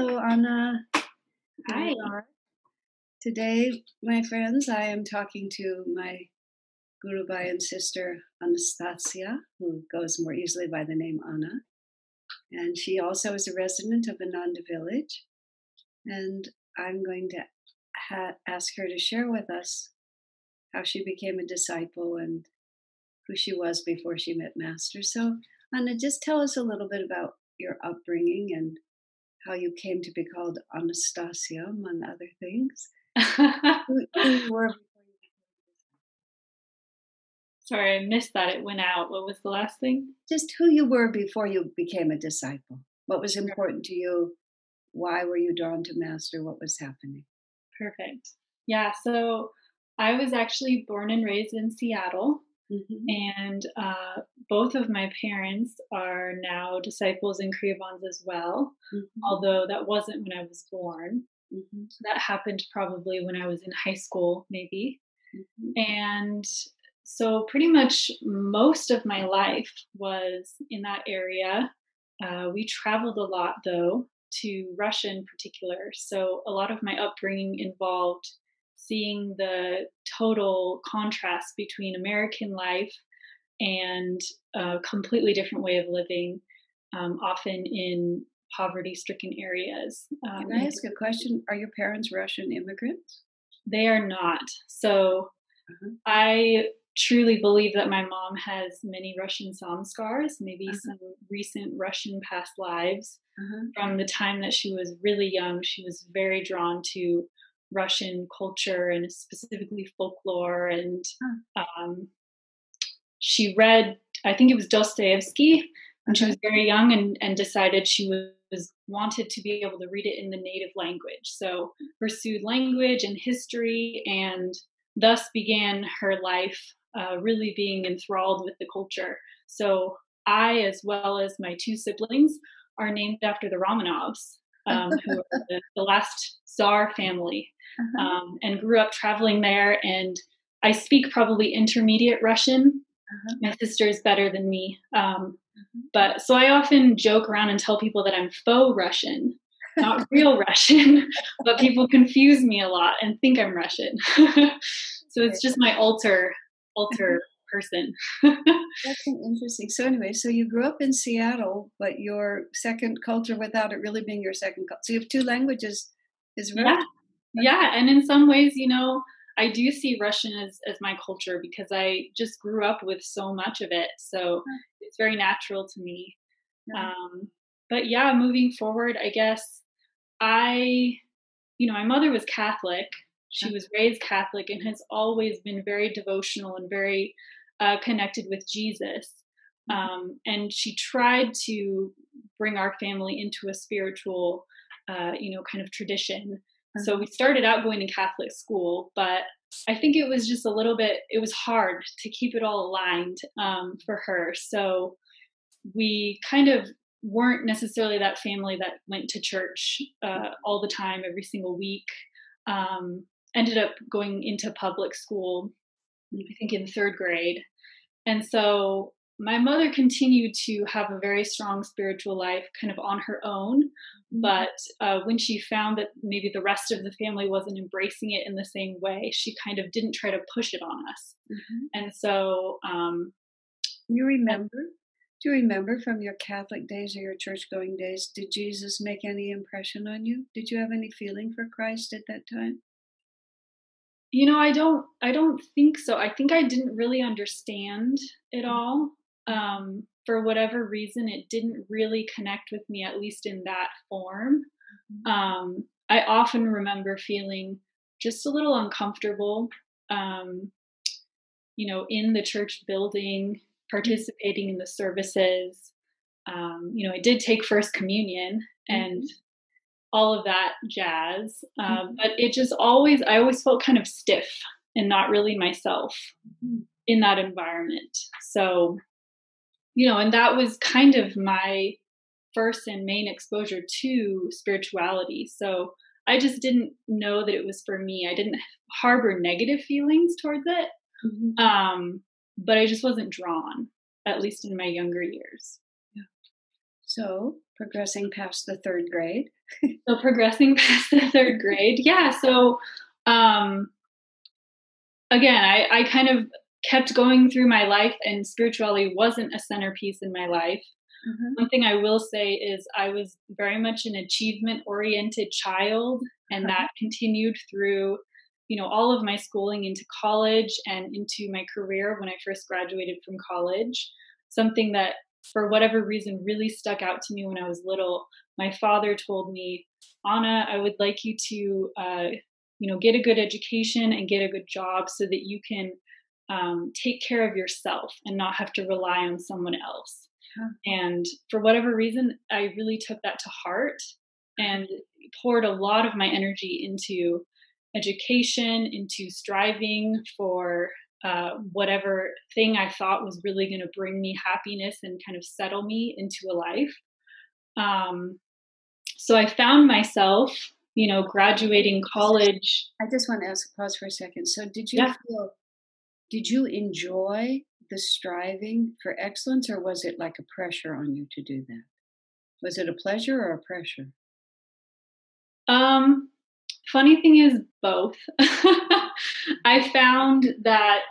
Hello, Anna. Hi. Today, my friends, I am talking to my Guru and sister Anastasia, who goes more easily by the name Anna. And she also is a resident of Ananda Village. And I'm going to ha- ask her to share with us how she became a disciple and who she was before she met Master. So, Anna, just tell us a little bit about your upbringing and how you came to be called Anastasia, among other things. who, who you were Sorry, I missed that. It went out. What was the last thing? Just who you were before you became a disciple. What was important to you? Why were you drawn to Master? What was happening? Perfect. Yeah, so I was actually born and raised in Seattle. Mm-hmm. And uh, both of my parents are now disciples in Kriyabans as well, mm-hmm. although that wasn't when I was born. Mm-hmm. That happened probably when I was in high school, maybe. Mm-hmm. And so, pretty much most of my life was in that area. Uh, we traveled a lot, though, to Russia in particular. So, a lot of my upbringing involved seeing the total contrast between American life and a completely different way of living, um, often in poverty stricken areas. Um, Can I ask a question? Are your parents Russian immigrants? They are not. So uh-huh. I truly believe that my mom has many Russian samskars, maybe uh-huh. some recent Russian past lives. Uh-huh. From the time that she was really young, she was very drawn to Russian culture and specifically folklore. And um, she read, I think it was Dostoevsky when she was very young, and, and decided she was, was wanted to be able to read it in the native language. So pursued language and history, and thus began her life uh, really being enthralled with the culture. So I, as well as my two siblings, are named after the Romanovs, um, who are the, the, last Tsar family uh-huh. um, and grew up traveling there. And I speak probably intermediate Russian. Uh-huh. My sister is better than me. Um, uh-huh. But so I often joke around and tell people that I'm faux Russian, not real Russian, but people confuse me a lot and think I'm Russian. so it's just my alter alter person. That's interesting. So anyway, so you grew up in Seattle, but your second culture without it really being your second culture. So you have two languages is Russian. Yeah yeah and in some ways you know i do see russian as, as my culture because i just grew up with so much of it so it's very natural to me um, but yeah moving forward i guess i you know my mother was catholic she was raised catholic and has always been very devotional and very uh, connected with jesus mm-hmm. um, and she tried to bring our family into a spiritual uh, you know kind of tradition so we started out going to Catholic school, but I think it was just a little bit, it was hard to keep it all aligned um, for her. So we kind of weren't necessarily that family that went to church uh, all the time, every single week. Um, ended up going into public school, I think in third grade. And so my mother continued to have a very strong spiritual life kind of on her own mm-hmm. but uh, when she found that maybe the rest of the family wasn't embracing it in the same way she kind of didn't try to push it on us mm-hmm. and so um, you remember do you remember from your catholic days or your church going days did jesus make any impression on you did you have any feeling for christ at that time you know i don't i don't think so i think i didn't really understand it mm-hmm. all um, for whatever reason, it didn't really connect with me, at least in that form. Mm-hmm. Um, I often remember feeling just a little uncomfortable, um, you know, in the church building, participating in the services. Um, you know, I did take First Communion and mm-hmm. All of that jazz, um, mm-hmm. but it just always, I always felt kind of stiff and not really myself mm-hmm. in that environment. So, you know, and that was kind of my first and main exposure to spirituality. So I just didn't know that it was for me. I didn't harbor negative feelings towards it, mm-hmm. um, but I just wasn't drawn, at least in my younger years. Yeah. So progressing past the third grade. so progressing past the third grade, yeah. So um, again, I, I kind of kept going through my life, and spirituality wasn't a centerpiece in my life. Mm-hmm. One thing I will say is I was very much an achievement oriented child, and uh-huh. that continued through you know all of my schooling into college and into my career when I first graduated from college. Something that for whatever reason really stuck out to me when I was little. My father told me, Anna, I would like you to, uh, you know, get a good education and get a good job so that you can um, take care of yourself and not have to rely on someone else. And for whatever reason, I really took that to heart and poured a lot of my energy into education, into striving for uh, whatever thing I thought was really going to bring me happiness and kind of settle me into a life. Um, so I found myself, you know, graduating college. I just want to ask, pause for a second. So did you yeah. feel, did you enjoy the striving for excellence or was it like a pressure on you to do that? Was it a pleasure or a pressure? Um, funny thing is both. I found that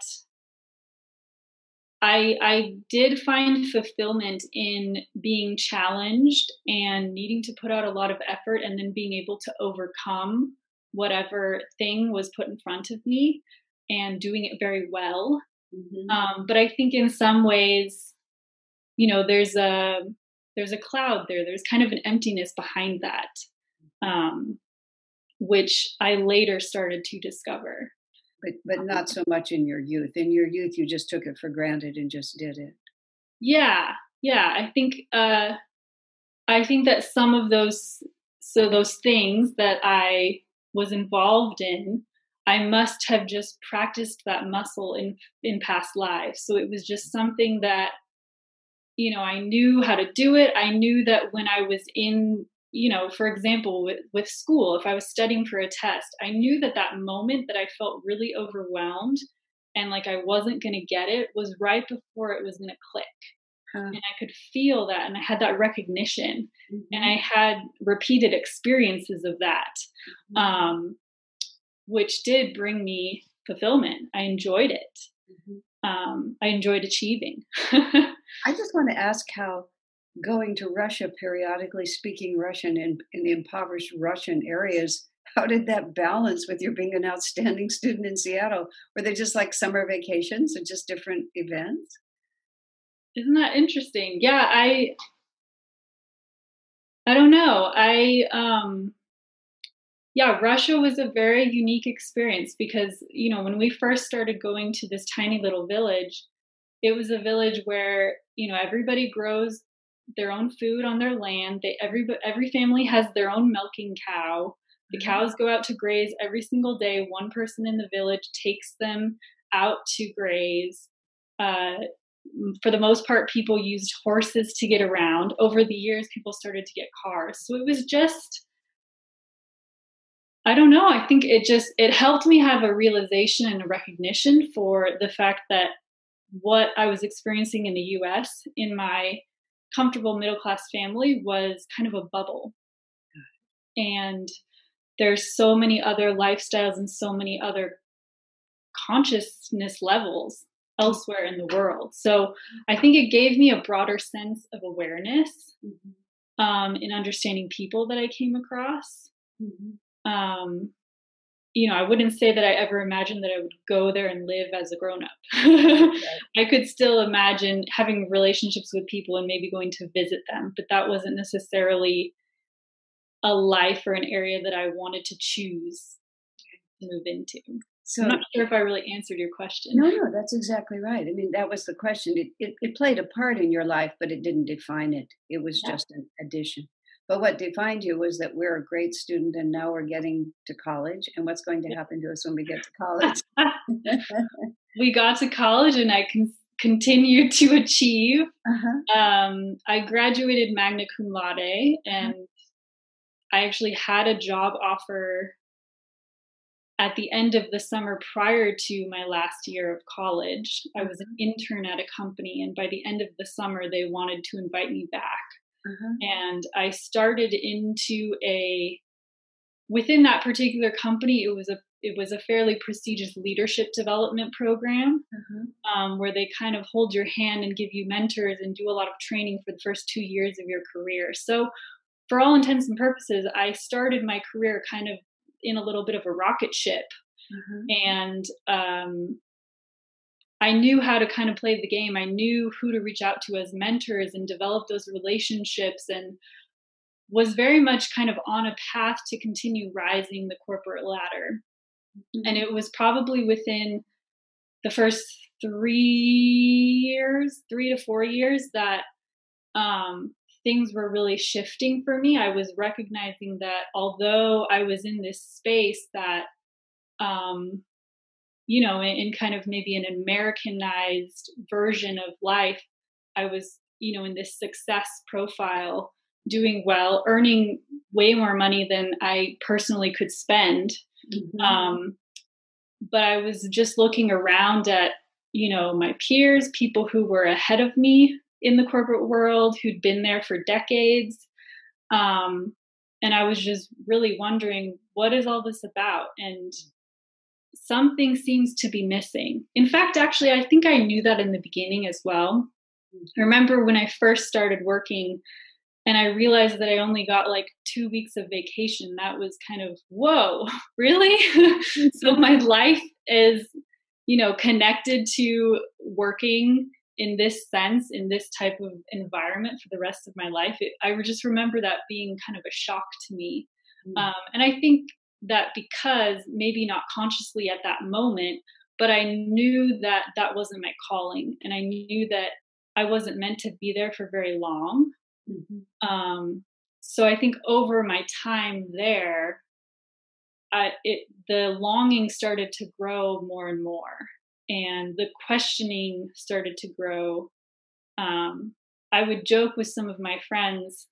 I I did find fulfillment in being challenged and needing to put out a lot of effort and then being able to overcome whatever thing was put in front of me and doing it very well. Mm-hmm. Um, but I think in some ways, you know, there's a there's a cloud there. There's kind of an emptiness behind that. Um, which I later started to discover. But but not so much in your youth. In your youth, you just took it for granted and just did it. Yeah, yeah. I think uh, I think that some of those so those things that I was involved in, I must have just practiced that muscle in in past lives. So it was just something that you know I knew how to do it. I knew that when I was in you know, for example, with, with school, if I was studying for a test, I knew that that moment that I felt really overwhelmed and like I wasn't going to get it was right before it was going to click. Huh. And I could feel that, and I had that recognition, mm-hmm. and I had repeated experiences of that, mm-hmm. um, which did bring me fulfillment. I enjoyed it. Mm-hmm. Um, I enjoyed achieving. I just want to ask how going to Russia periodically, speaking Russian in, in the impoverished Russian areas, how did that balance with your being an outstanding student in Seattle? Were they just like summer vacations or just different events? Isn't that interesting? Yeah, I I don't know. I um yeah, Russia was a very unique experience because, you know, when we first started going to this tiny little village, it was a village where, you know, everybody grows their own food on their land. They every every family has their own milking cow. The mm-hmm. cows go out to graze every single day. One person in the village takes them out to graze. Uh, for the most part, people used horses to get around. Over the years, people started to get cars. So it was just, I don't know. I think it just it helped me have a realization and a recognition for the fact that what I was experiencing in the U.S. in my comfortable middle class family was kind of a bubble. And there's so many other lifestyles and so many other consciousness levels elsewhere in the world. So I think it gave me a broader sense of awareness mm-hmm. um, in understanding people that I came across. Mm-hmm. Um, you know, I wouldn't say that I ever imagined that I would go there and live as a grown up. I could still imagine having relationships with people and maybe going to visit them, but that wasn't necessarily a life or an area that I wanted to choose to move into. So I'm not sure if I really answered your question. No, no, that's exactly right. I mean, that was the question. It, it, it played a part in your life, but it didn't define it. It was yeah. just an addition. But what defined you was that we're a great student and now we're getting to college. And what's going to happen to us when we get to college? we got to college and I can continue to achieve. Uh-huh. Um, I graduated magna cum laude and I actually had a job offer at the end of the summer prior to my last year of college. I was an mm-hmm. intern at a company, and by the end of the summer, they wanted to invite me back uh-huh. and I started into a within that particular company. It was a it was a fairly prestigious leadership development program uh-huh. um, where they kind of hold your hand and give you mentors and do a lot of training for the first two years of your career. So, for all intents and purposes, I started my career kind of in a little bit of a rocket ship. Uh-huh. And um, I knew how to kind of play the game. I knew who to reach out to as mentors and develop those relationships and was very much kind of on a path to continue rising the corporate ladder. Mm-hmm. And it was probably within the first three years, three to four years, that um, things were really shifting for me. I was recognizing that although I was in this space that, um, you know, in, in kind of maybe an Americanized version of life, I was, you know, in this success profile, doing well, earning way more money than I personally could spend. Mm-hmm. Um, but I was just looking around at, you know, my peers, people who were ahead of me in the corporate world, who'd been there for decades. Um, and I was just really wondering, what is all this about? And something seems to be missing. In fact, actually, I think I knew that in the beginning as well. I remember when I first started working and I realized that I only got like two weeks of vacation. That was kind of, whoa, really? so my life is, you know, connected to working in this sense, in this type of environment for the rest of my life. It, I just remember that being kind of a shock to me. Mm. Um, and I think that because maybe not consciously at that moment, but I knew that that wasn't my calling. And I knew that I wasn't meant to be there for very long. Mm-hmm. Um, so I think over my time there, I, it the longing started to grow more and more, and the questioning started to grow. Um, I would joke with some of my friends,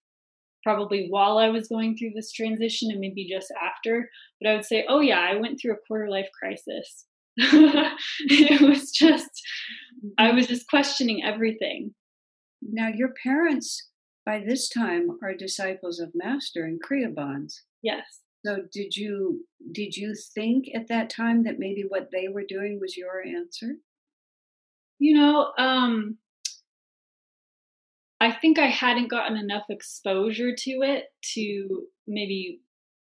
probably while I was going through this transition, and maybe just after. But I would say, "Oh yeah, I went through a quarter life crisis." it was just, I was just questioning everything. Now, your parents by this time are disciples of Master and Kriyabans. Yes. So did you did you think at that time that maybe what they were doing was your answer? You know, um I think I hadn't gotten enough exposure to it to maybe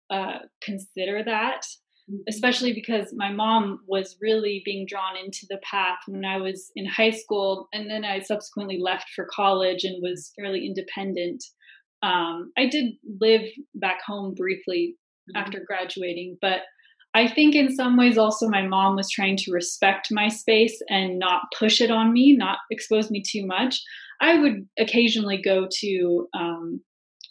uh, consider that. Mm-hmm. especially because my mom was really being drawn into the path when I was in high school, and then I subsequently left for college and was fairly independent. Um, I did live back home briefly mm-hmm. after graduating, but I think in some ways also my mom was trying to respect my space and not push it on me, not expose me too much. I would occasionally go to um,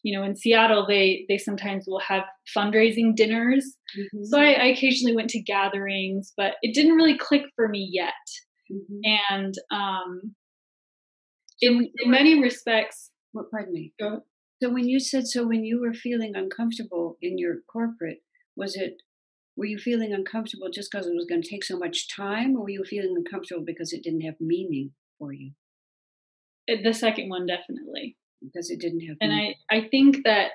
you know in seattle they they sometimes will have fundraising dinners mm-hmm. so I, I, occasionally went to gatherings but it didn't really click for me yet mm-hmm. and um in, in many respects well, pardon me go. so when you said so when you were feeling uncomfortable in your corporate was it were you feeling uncomfortable just because it was going to take so much time or were you feeling uncomfortable because it didn't have meaning for you the second one definitely because it didn't have. And I, I think that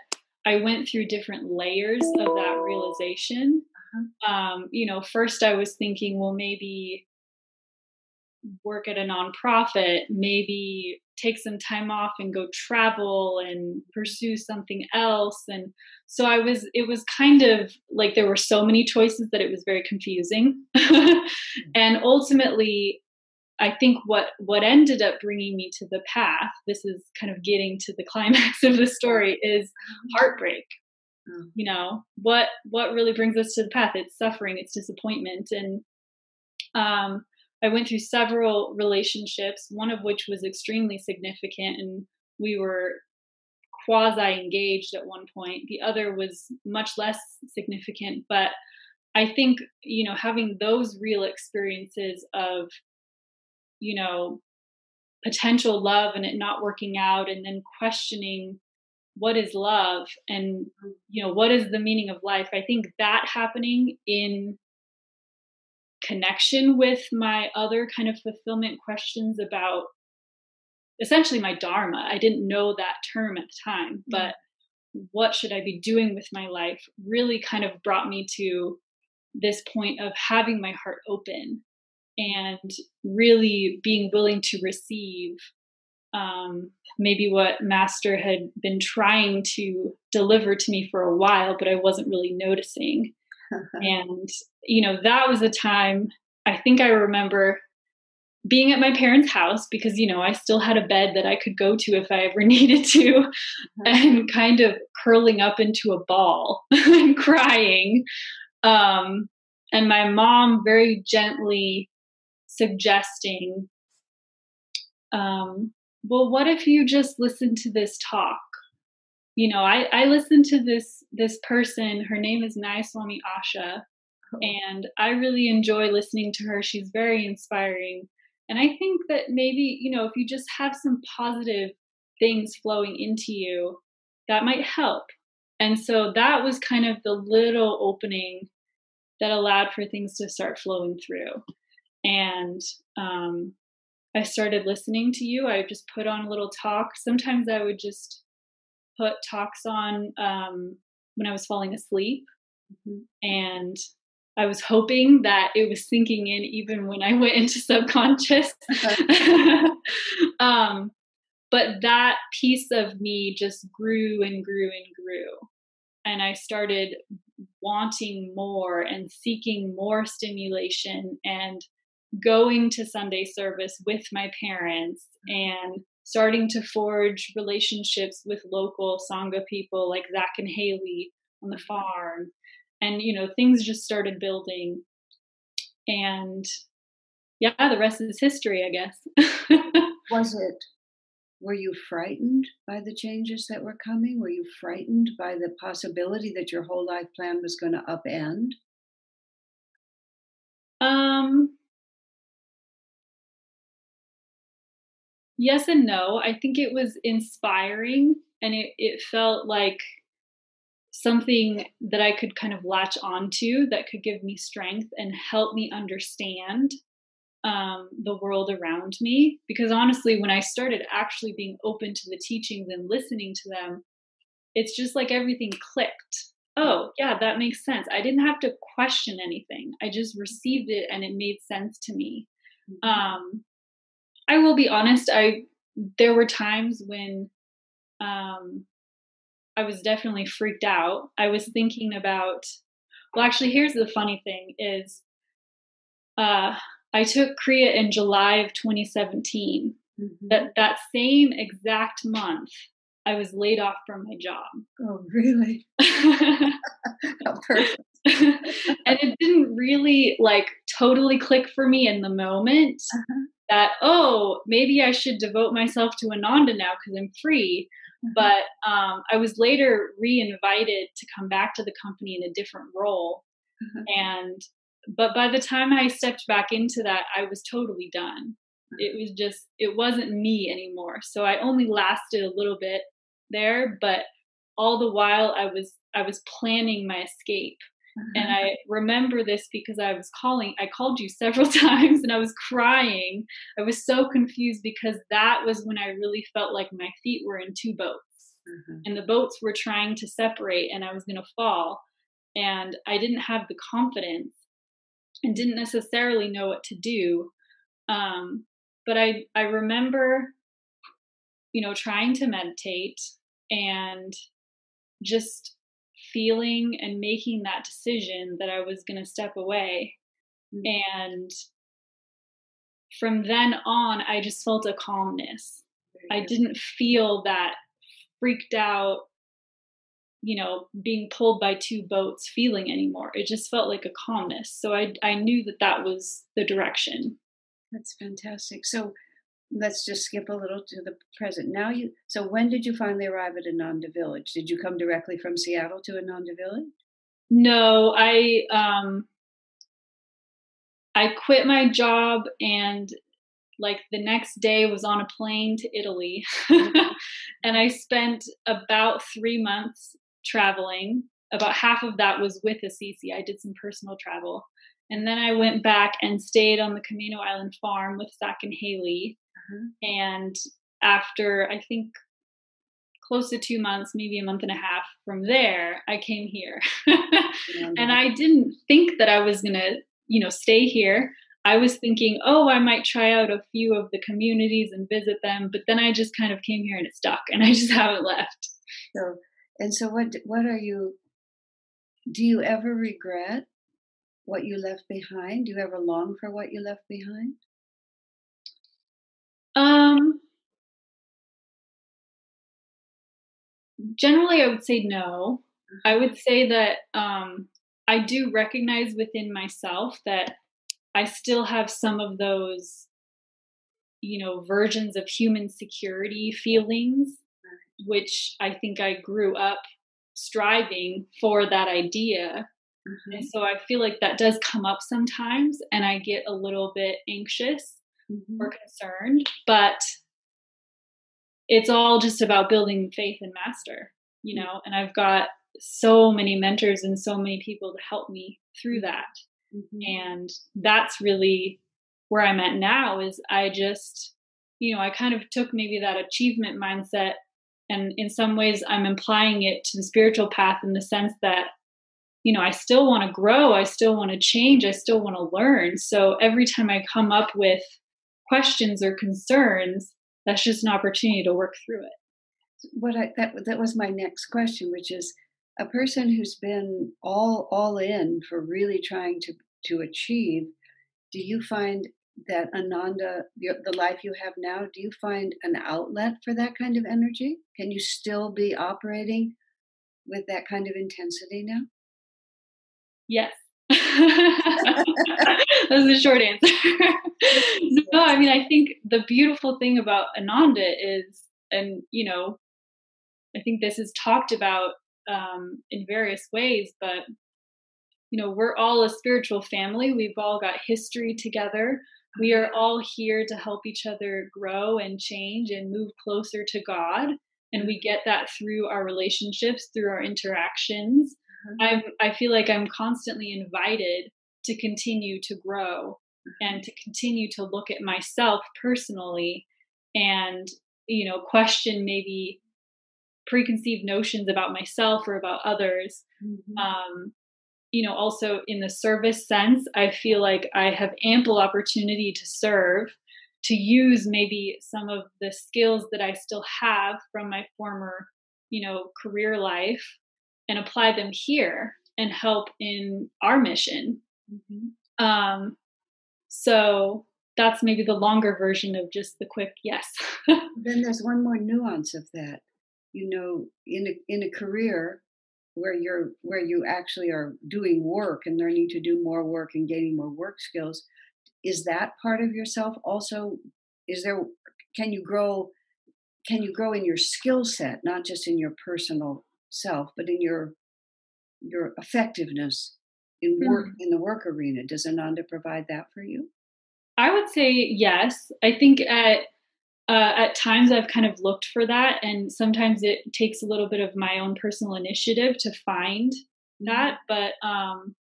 I went through different layers of that realization. Uh-huh. Um, you know, first I was thinking, well, maybe work at a nonprofit, maybe take some time off and go travel and pursue something else. And so I was, it was kind of like there were so many choices that it was very confusing. and ultimately, I think what what ended up bringing me to the path, this is kind of getting to the climax of the story, is heartbreak. Mm. You know what what really brings us to the path? It's suffering, it's disappointment, and um, I went through several relationships, one of which was extremely significant, and we were quasi engaged at one point. The other was much less significant, but I think you know having those real experiences of you know potential love and it not working out and then questioning what is love and you know what is the meaning of life i think that happening in connection with my other kind of fulfillment questions about essentially my dharma. I didn't know that term at the time, mm-hmm. but what should I be doing with my life really kind of brought me to this point of having my heart open and really being willing to receive um, maybe what master had been trying to deliver to me for a while but i wasn't really noticing and you know that was a time i think i remember being at my parents' house because you know I still had a bed that I could go to if I ever needed to, uh-huh. and kind of curling up into a ball and crying, um, and my mom very gently suggesting, um, "Well, what if you just listen to this talk?" You know, I I listened to this this person. Her name is Nayaswami Asha, oh. and I really enjoy listening to her. She's very inspiring and I think that maybe, you know, if you just have some positive things flowing into you, that might help. And so that was kind of the little opening that allowed for things to start flowing through. And um, I started listening to you. I just put on a little talk. Sometimes I would just put talks on um, when I was falling asleep. Mm-hmm. And I was hoping that it was sinking in even when I went into subconscious. um, but that piece of me just grew and grew and grew. And I started wanting more and seeking more stimulation and going to Sunday service with my parents and starting to forge relationships with local Sangha people like Zach and Haley on the farm. And you know things just started building. And yeah the rest is history i guess. Was it were you frightened by the changes that were coming? Were you frightened by the possibility that your whole life plan was going to upend? Um yes and no i think it was inspiring and it, it felt like something that I could kind of latch onto that could give me strength and help me understand um, the world around me. Because honestly, when I started actually being open to the teachings and listening to them, it's just like everything clicked. Oh, yeah, that makes sense. I didn't have to question anything. I just received it and it made sense to me. Mm-hmm. Um, I will be honest, I there were times when um, I was definitely freaked out. I was thinking about well actually here's the funny thing is uh I took Kriya in July of 2017. Mm-hmm. That that same exact month I was laid off from my job. Oh, really? Perfect. and it didn't really like totally click for me in the moment uh-huh. That oh maybe I should devote myself to Ananda now because I'm free. Mm-hmm. But um, I was later re-invited to come back to the company in a different role, mm-hmm. and but by the time I stepped back into that, I was totally done. It was just it wasn't me anymore. So I only lasted a little bit there, but all the while I was I was planning my escape. And. I remember this because I was calling, I called you several times and I was crying. I was so confused because that was when I really felt like my feet were in two boats. Mm-hmm. And the boats were trying to separate and I was going to fall. And I didn't have the confidence and didn't necessarily know what to do. Um, but I, I remember, you know, trying to meditate and just feeling and making that decision that I was going to step away. Mm-hmm. And from then on, I just felt a calmness. I didn't feel that freaked out, you know, being pulled by two boats feeling anymore. It just felt like a calmness. So I, I knew that that was the direction. That's fantastic. So let's just skip a little to the present. Now you so when did you finally arrive at Ananda Village? Did you come directly from Seattle to Ananda Village? No, I um I quit my job and like the next day was on a plane to Italy. and I spent about 3 months traveling. About half of that was with Assisi. I did some personal travel. And then I went back and stayed on the Camino Island farm with Zach and Haley. Mm-hmm. And after I think close to two months, maybe a month and a half from there, I came here. and I didn't think that I was going to, you know, stay here. I was thinking, oh, I might try out a few of the communities and visit them, but then I just kind of came here and it stuck, and I just haven't left. So, and so, what what are you? Do you ever regret what you left behind? Do you ever long for what you left behind? Um, generally, I would say no. I mm-hmm. would say that um, I do recognize within myself that I still have some of those, you know, versions of human security feelings, which I think I grew up striving for that idea. Mm-hmm. And so I feel like that does come up sometimes, and I get a little bit anxious mm-hmm. or concerned, but it's all just about building faith and master, you know, and I've got so many mentors and so many people to help me through mm-hmm. that. Mm-hmm. And that's really where I'm at now is I just, you know, I kind of took maybe that achievement mindset and in some ways I'm implying it to the spiritual path in the sense that you know, I still want to grow, I still want to change, I still want to learn. So every time I come up with questions or concerns, that's just an opportunity to work through it. What I, that that was my next question, which is a person who's been all all in for really trying to to achieve do you find that ananda the, the life you have now do you find an outlet for that kind of energy? Can you still be operating with that kind of intensity now? Yes that's the short answer no i mean i think the beautiful thing about ananda is and you know i think this is talked about um, in various ways, but you know, we're all a spiritual family. We've all got history together. We are all here to help each other grow and change and move closer to God. And we get that through our relationships, through our interactions. Mm-hmm. I I feel like I'm constantly invited to continue to grow mm-hmm. and to continue to look at myself personally and you know question maybe preconceived notions about myself or about others. Mm-hmm. Um, you know, also in the service sense, I feel like I have ample opportunity to serve, to use maybe some of the skills that I still have from my former, you know, career life and apply them here and help in our mission. Mm-hmm. Um, so that's maybe the longer version of just the quick yes. then there's one more nuance of that you know in a in a career where you're where you actually are doing work and learning to do more work and gaining more work skills is that part of yourself also is there can you grow can you grow in your skill set not just in your personal self but in your your effectiveness in work mm-hmm. in the work arena does ananda provide that for you i would say yes i think at uh, at times I've kind of looked for that, and sometimes it takes a little bit of my own personal initiative to find that. But um,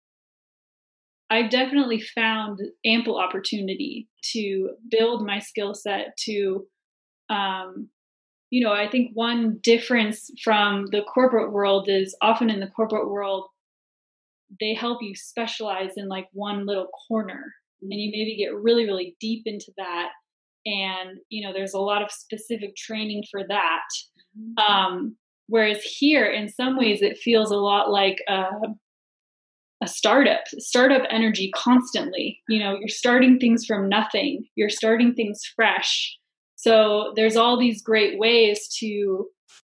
I've definitely found ample opportunity to build my skill set. To, um, you know, I think one difference from the corporate world is often in the corporate world, they help you specialize in like one little corner, and you maybe get really, really deep into that. And you know there's a lot of specific training for that. Mm-hmm. um, whereas here in some ways it feels a lot like a, a startup startup energy constantly. You know you're starting things from nothing. You're starting things fresh so there's all these great ways to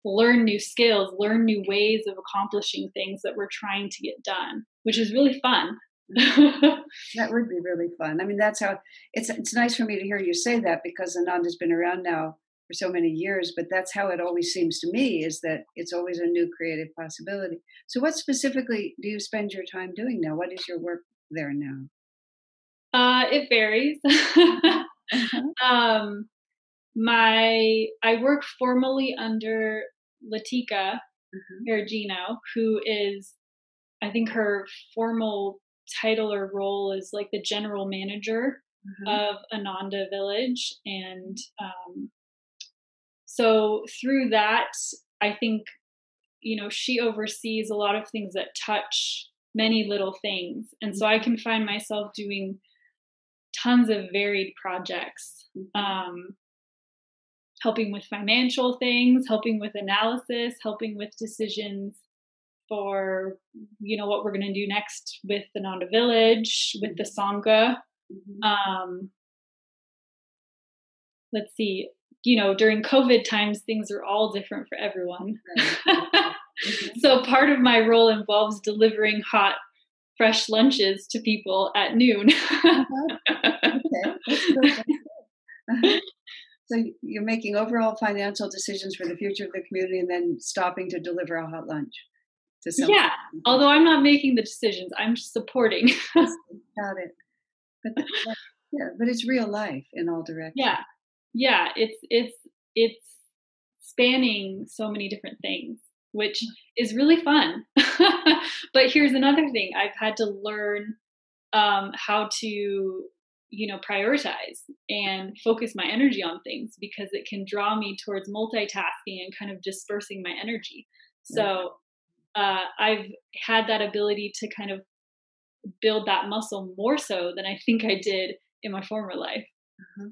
learn new skills learn new ways of accomplishing things that we're trying to get done which is really fun that would be really fun. I mean, that's how it's. It's nice for me to hear you say that because Ananda's been around now for so many years. But that's how it always seems to me: is that it's always a new creative possibility. So, what specifically do you spend your time doing now? What is your work there now? Uh, it varies. uh-huh. um, my I work formally under Latika uh-huh. who is I think her formal title or role is like the general manager mm-hmm. of Ananda Village, and um, so through that, I think, you know, she oversees a lot of things that touch many little things. And so I can find myself doing tons of varied projects, mm-hmm. um, helping with financial things, helping with analysis, helping with decisions for you know what we're going to do next with the Ananda Village, with the Sangha. Mm-hmm. Um, let's see, you know, during COVID times, things are all different for everyone. mm-hmm. so part of my role involves delivering hot, fresh lunches to people at noon. uh-huh. okay. So you're making overall financial decisions for the future of the community and then stopping to deliver a hot lunch to some Yeah. Although I'm not making the decisions, I'm supporting. Got it. But yeah, but it's real life in all directions. Yeah yeah, it's it's it's spanning so many different things, which is really fun. but here's another thing: I've had to learn um, how to you know prioritize and focus my energy on things because it can draw me towards multitasking and kind of dispersing my energy. So uh, I've had that ability to kind of build that muscle more so than I think I did in my former life. Uh-huh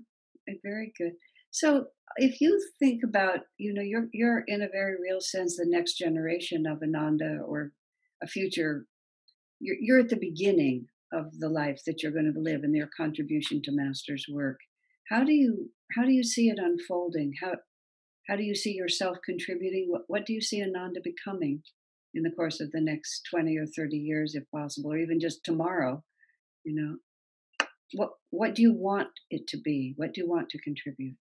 very good. So if you think about, you know, you're you're in a very real sense the next generation of Ananda or a future. You're, you're at the beginning of the life that you're going to live and their contribution to Master's work. How do you how do you see it unfolding? How how do you see yourself contributing? What what do you see Ananda becoming in the course of the next twenty or thirty years, if possible, or even just tomorrow? You know what what do you want it to be? What do you want to contribute?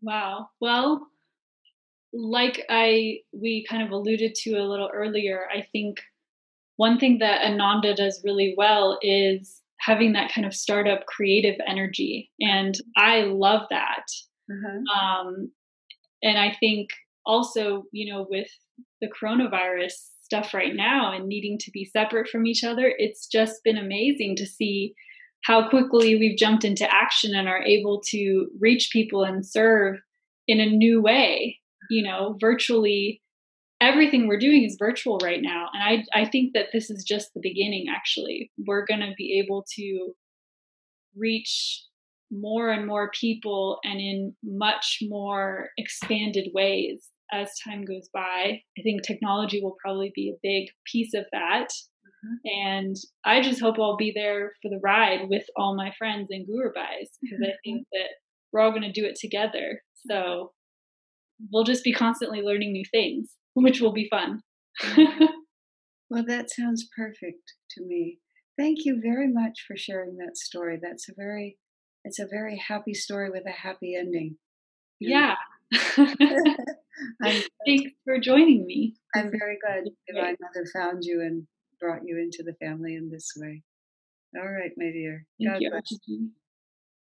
Wow. Well, like I we kind of alluded to a little earlier, I think one thing that Ananda does really well is having that kind of startup creative energy, and I love that. Uh-huh. Um, and I think also, you know, with the coronavirus stuff right now and needing to be separate from each other, it's just been amazing to see how quickly we've jumped into action and are able to reach people and serve in a new way you know virtually everything we're doing is virtual right now. And i i think that this is just the beginning actually. We're going to be able to reach more and more people and in much more expanded ways as time goes by. I think technology will probably be a big piece of that. And I just hope I'll be there for the ride with all my friends and Gurubais because I think mm-hmm. that we're all going to do it together. So we'll just be constantly learning new things, which will be fun. well, that sounds perfect to me. Thank you very much for sharing that story. That's a very it's a very happy story with a happy ending. Yeah. Thanks for joining me. I'm very glad Divine Mother found you and brought you into the family in this way. All right, my dear. Thank God you. Bless.